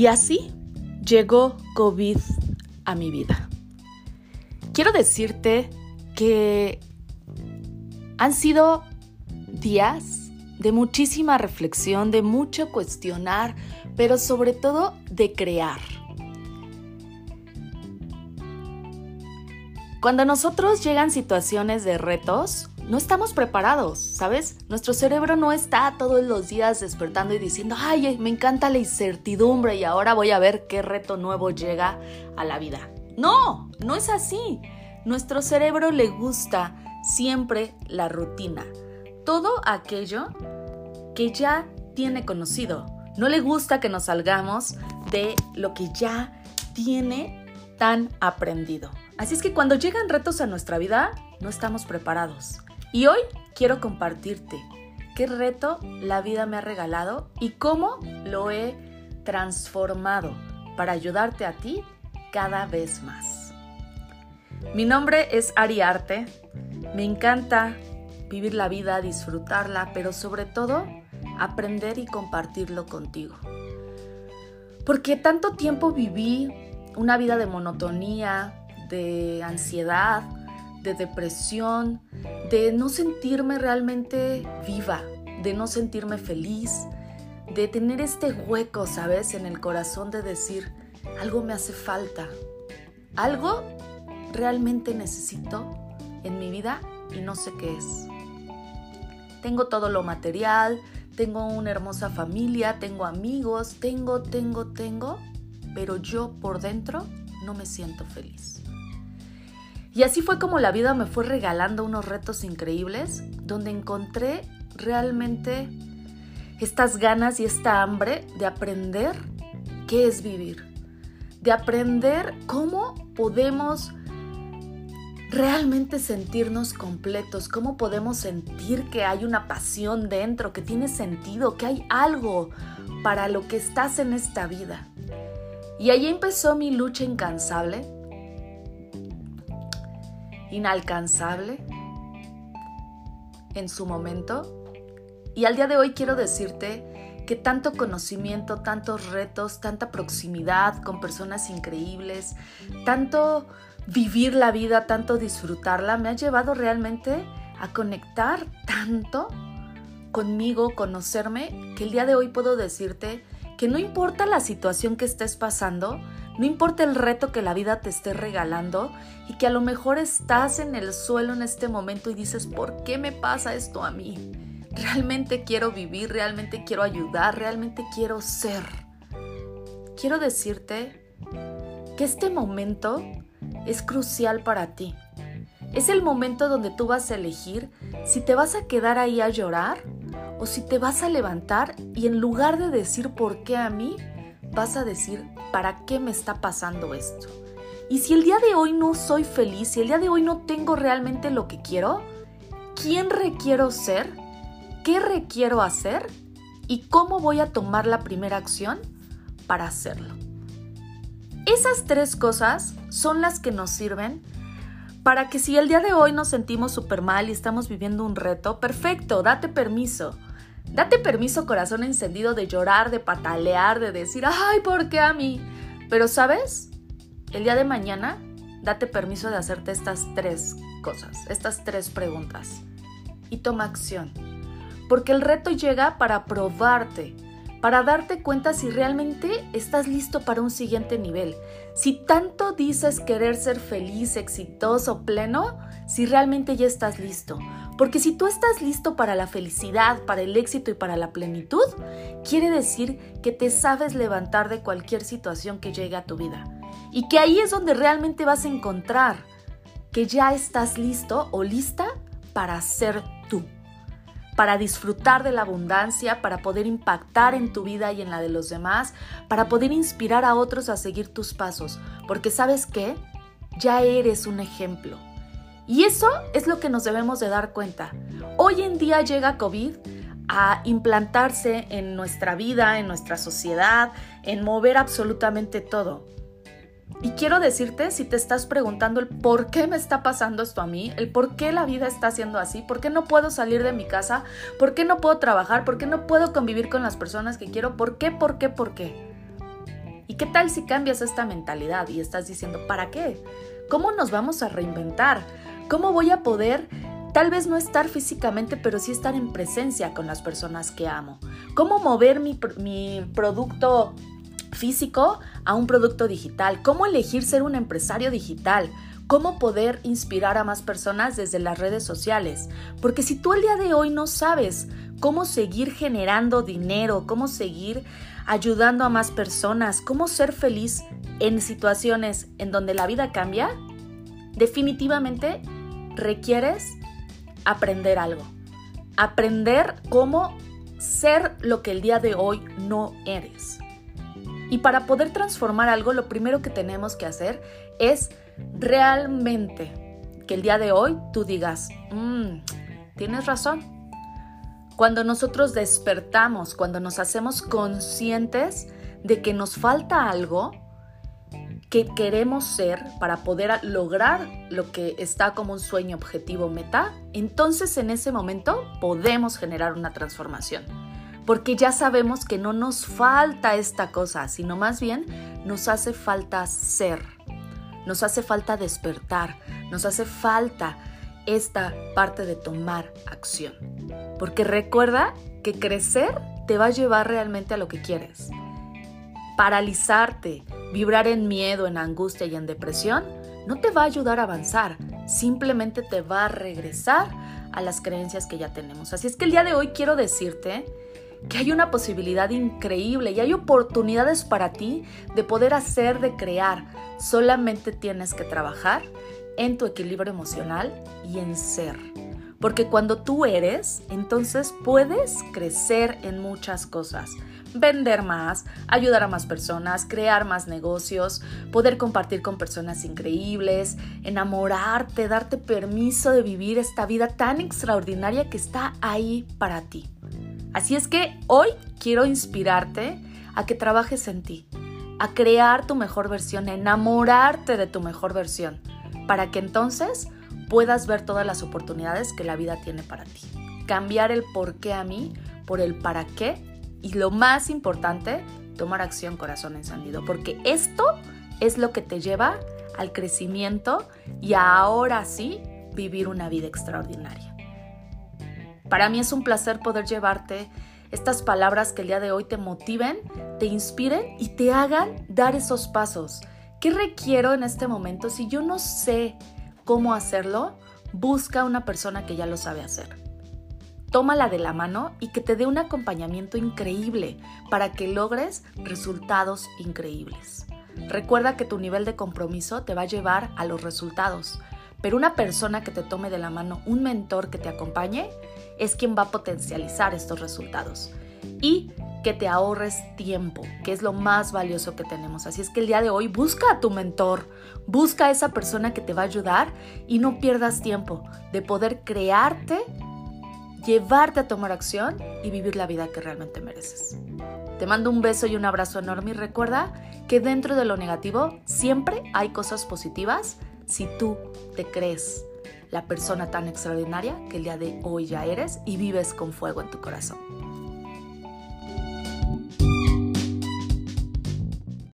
Y así llegó COVID a mi vida. Quiero decirte que han sido días de muchísima reflexión, de mucho cuestionar, pero sobre todo de crear. Cuando a nosotros llegan situaciones de retos, no estamos preparados, ¿sabes? Nuestro cerebro no está todos los días despertando y diciendo, ay, me encanta la incertidumbre y ahora voy a ver qué reto nuevo llega a la vida. No, no es así. Nuestro cerebro le gusta siempre la rutina, todo aquello que ya tiene conocido. No le gusta que nos salgamos de lo que ya tiene tan aprendido. Así es que cuando llegan retos a nuestra vida, no estamos preparados. Y hoy quiero compartirte qué reto la vida me ha regalado y cómo lo he transformado para ayudarte a ti cada vez más. Mi nombre es Ari Arte. Me encanta vivir la vida, disfrutarla, pero sobre todo aprender y compartirlo contigo. Porque tanto tiempo viví una vida de monotonía, de ansiedad, de depresión, de no sentirme realmente viva, de no sentirme feliz, de tener este hueco, ¿sabes?, en el corazón de decir, algo me hace falta, algo realmente necesito en mi vida y no sé qué es. Tengo todo lo material, tengo una hermosa familia, tengo amigos, tengo, tengo, tengo, pero yo por dentro no me siento feliz. Y así fue como la vida me fue regalando unos retos increíbles, donde encontré realmente estas ganas y esta hambre de aprender qué es vivir, de aprender cómo podemos realmente sentirnos completos, cómo podemos sentir que hay una pasión dentro, que tiene sentido, que hay algo para lo que estás en esta vida. Y ahí empezó mi lucha incansable inalcanzable en su momento. Y al día de hoy quiero decirte que tanto conocimiento, tantos retos, tanta proximidad con personas increíbles, tanto vivir la vida, tanto disfrutarla, me ha llevado realmente a conectar tanto conmigo, conocerme, que el día de hoy puedo decirte que no importa la situación que estés pasando, no importa el reto que la vida te esté regalando y que a lo mejor estás en el suelo en este momento y dices, ¿por qué me pasa esto a mí? Realmente quiero vivir, realmente quiero ayudar, realmente quiero ser. Quiero decirte que este momento es crucial para ti. Es el momento donde tú vas a elegir si te vas a quedar ahí a llorar o si te vas a levantar y en lugar de decir por qué a mí, vas a decir, ¿para qué me está pasando esto? Y si el día de hoy no soy feliz, si el día de hoy no tengo realmente lo que quiero, ¿quién requiero ser? ¿Qué requiero hacer? ¿Y cómo voy a tomar la primera acción para hacerlo? Esas tres cosas son las que nos sirven para que si el día de hoy nos sentimos súper mal y estamos viviendo un reto, perfecto, date permiso. Date permiso, corazón encendido, de llorar, de patalear, de decir, ay, ¿por qué a mí? Pero, ¿sabes? El día de mañana, date permiso de hacerte estas tres cosas, estas tres preguntas. Y toma acción. Porque el reto llega para probarte, para darte cuenta si realmente estás listo para un siguiente nivel. Si tanto dices querer ser feliz, exitoso, pleno, si realmente ya estás listo. Porque si tú estás listo para la felicidad, para el éxito y para la plenitud, quiere decir que te sabes levantar de cualquier situación que llegue a tu vida. Y que ahí es donde realmente vas a encontrar que ya estás listo o lista para ser tú, para disfrutar de la abundancia, para poder impactar en tu vida y en la de los demás, para poder inspirar a otros a seguir tus pasos. Porque sabes qué, ya eres un ejemplo. Y eso es lo que nos debemos de dar cuenta. Hoy en día llega COVID a implantarse en nuestra vida, en nuestra sociedad, en mover absolutamente todo. Y quiero decirte, si te estás preguntando el por qué me está pasando esto a mí, el por qué la vida está siendo así, por qué no puedo salir de mi casa, por qué no puedo trabajar, por qué no puedo convivir con las personas que quiero, por qué, por qué, por qué. qué tal si cambias esta mentalidad y estás diciendo, ¿para qué? ¿Cómo nos vamos a reinventar? ¿Cómo voy a poder tal vez no estar físicamente, pero sí estar en presencia con las personas que amo? ¿Cómo mover mi, mi producto físico a un producto digital? ¿Cómo elegir ser un empresario digital? cómo poder inspirar a más personas desde las redes sociales. Porque si tú el día de hoy no sabes cómo seguir generando dinero, cómo seguir ayudando a más personas, cómo ser feliz en situaciones en donde la vida cambia, definitivamente requieres aprender algo. Aprender cómo ser lo que el día de hoy no eres. Y para poder transformar algo, lo primero que tenemos que hacer es realmente que el día de hoy tú digas, mm, tienes razón. Cuando nosotros despertamos, cuando nos hacemos conscientes de que nos falta algo que queremos ser para poder lograr lo que está como un sueño, objetivo, meta, entonces en ese momento podemos generar una transformación. Porque ya sabemos que no nos falta esta cosa, sino más bien nos hace falta ser. Nos hace falta despertar, nos hace falta esta parte de tomar acción. Porque recuerda que crecer te va a llevar realmente a lo que quieres. Paralizarte, vibrar en miedo, en angustia y en depresión no te va a ayudar a avanzar, simplemente te va a regresar a las creencias que ya tenemos. Así es que el día de hoy quiero decirte que hay una posibilidad increíble y hay oportunidades para ti de poder hacer, de crear. Solamente tienes que trabajar en tu equilibrio emocional y en ser. Porque cuando tú eres, entonces puedes crecer en muchas cosas. Vender más, ayudar a más personas, crear más negocios, poder compartir con personas increíbles, enamorarte, darte permiso de vivir esta vida tan extraordinaria que está ahí para ti. Así es que hoy quiero inspirarte a que trabajes en ti, a crear tu mejor versión, a enamorarte de tu mejor versión, para que entonces puedas ver todas las oportunidades que la vida tiene para ti. Cambiar el por qué a mí por el para qué y lo más importante, tomar acción corazón encendido, porque esto es lo que te lleva al crecimiento y ahora sí vivir una vida extraordinaria. Para mí es un placer poder llevarte estas palabras que el día de hoy te motiven, te inspiren y te hagan dar esos pasos. ¿Qué requiero en este momento? Si yo no sé cómo hacerlo, busca una persona que ya lo sabe hacer. Tómala de la mano y que te dé un acompañamiento increíble para que logres resultados increíbles. Recuerda que tu nivel de compromiso te va a llevar a los resultados, pero una persona que te tome de la mano, un mentor que te acompañe, es quien va a potencializar estos resultados. Y que te ahorres tiempo, que es lo más valioso que tenemos. Así es que el día de hoy busca a tu mentor, busca a esa persona que te va a ayudar y no pierdas tiempo de poder crearte, llevarte a tomar acción y vivir la vida que realmente mereces. Te mando un beso y un abrazo enorme y recuerda que dentro de lo negativo siempre hay cosas positivas si tú te crees la persona tan extraordinaria que el día de hoy ya eres y vives con fuego en tu corazón.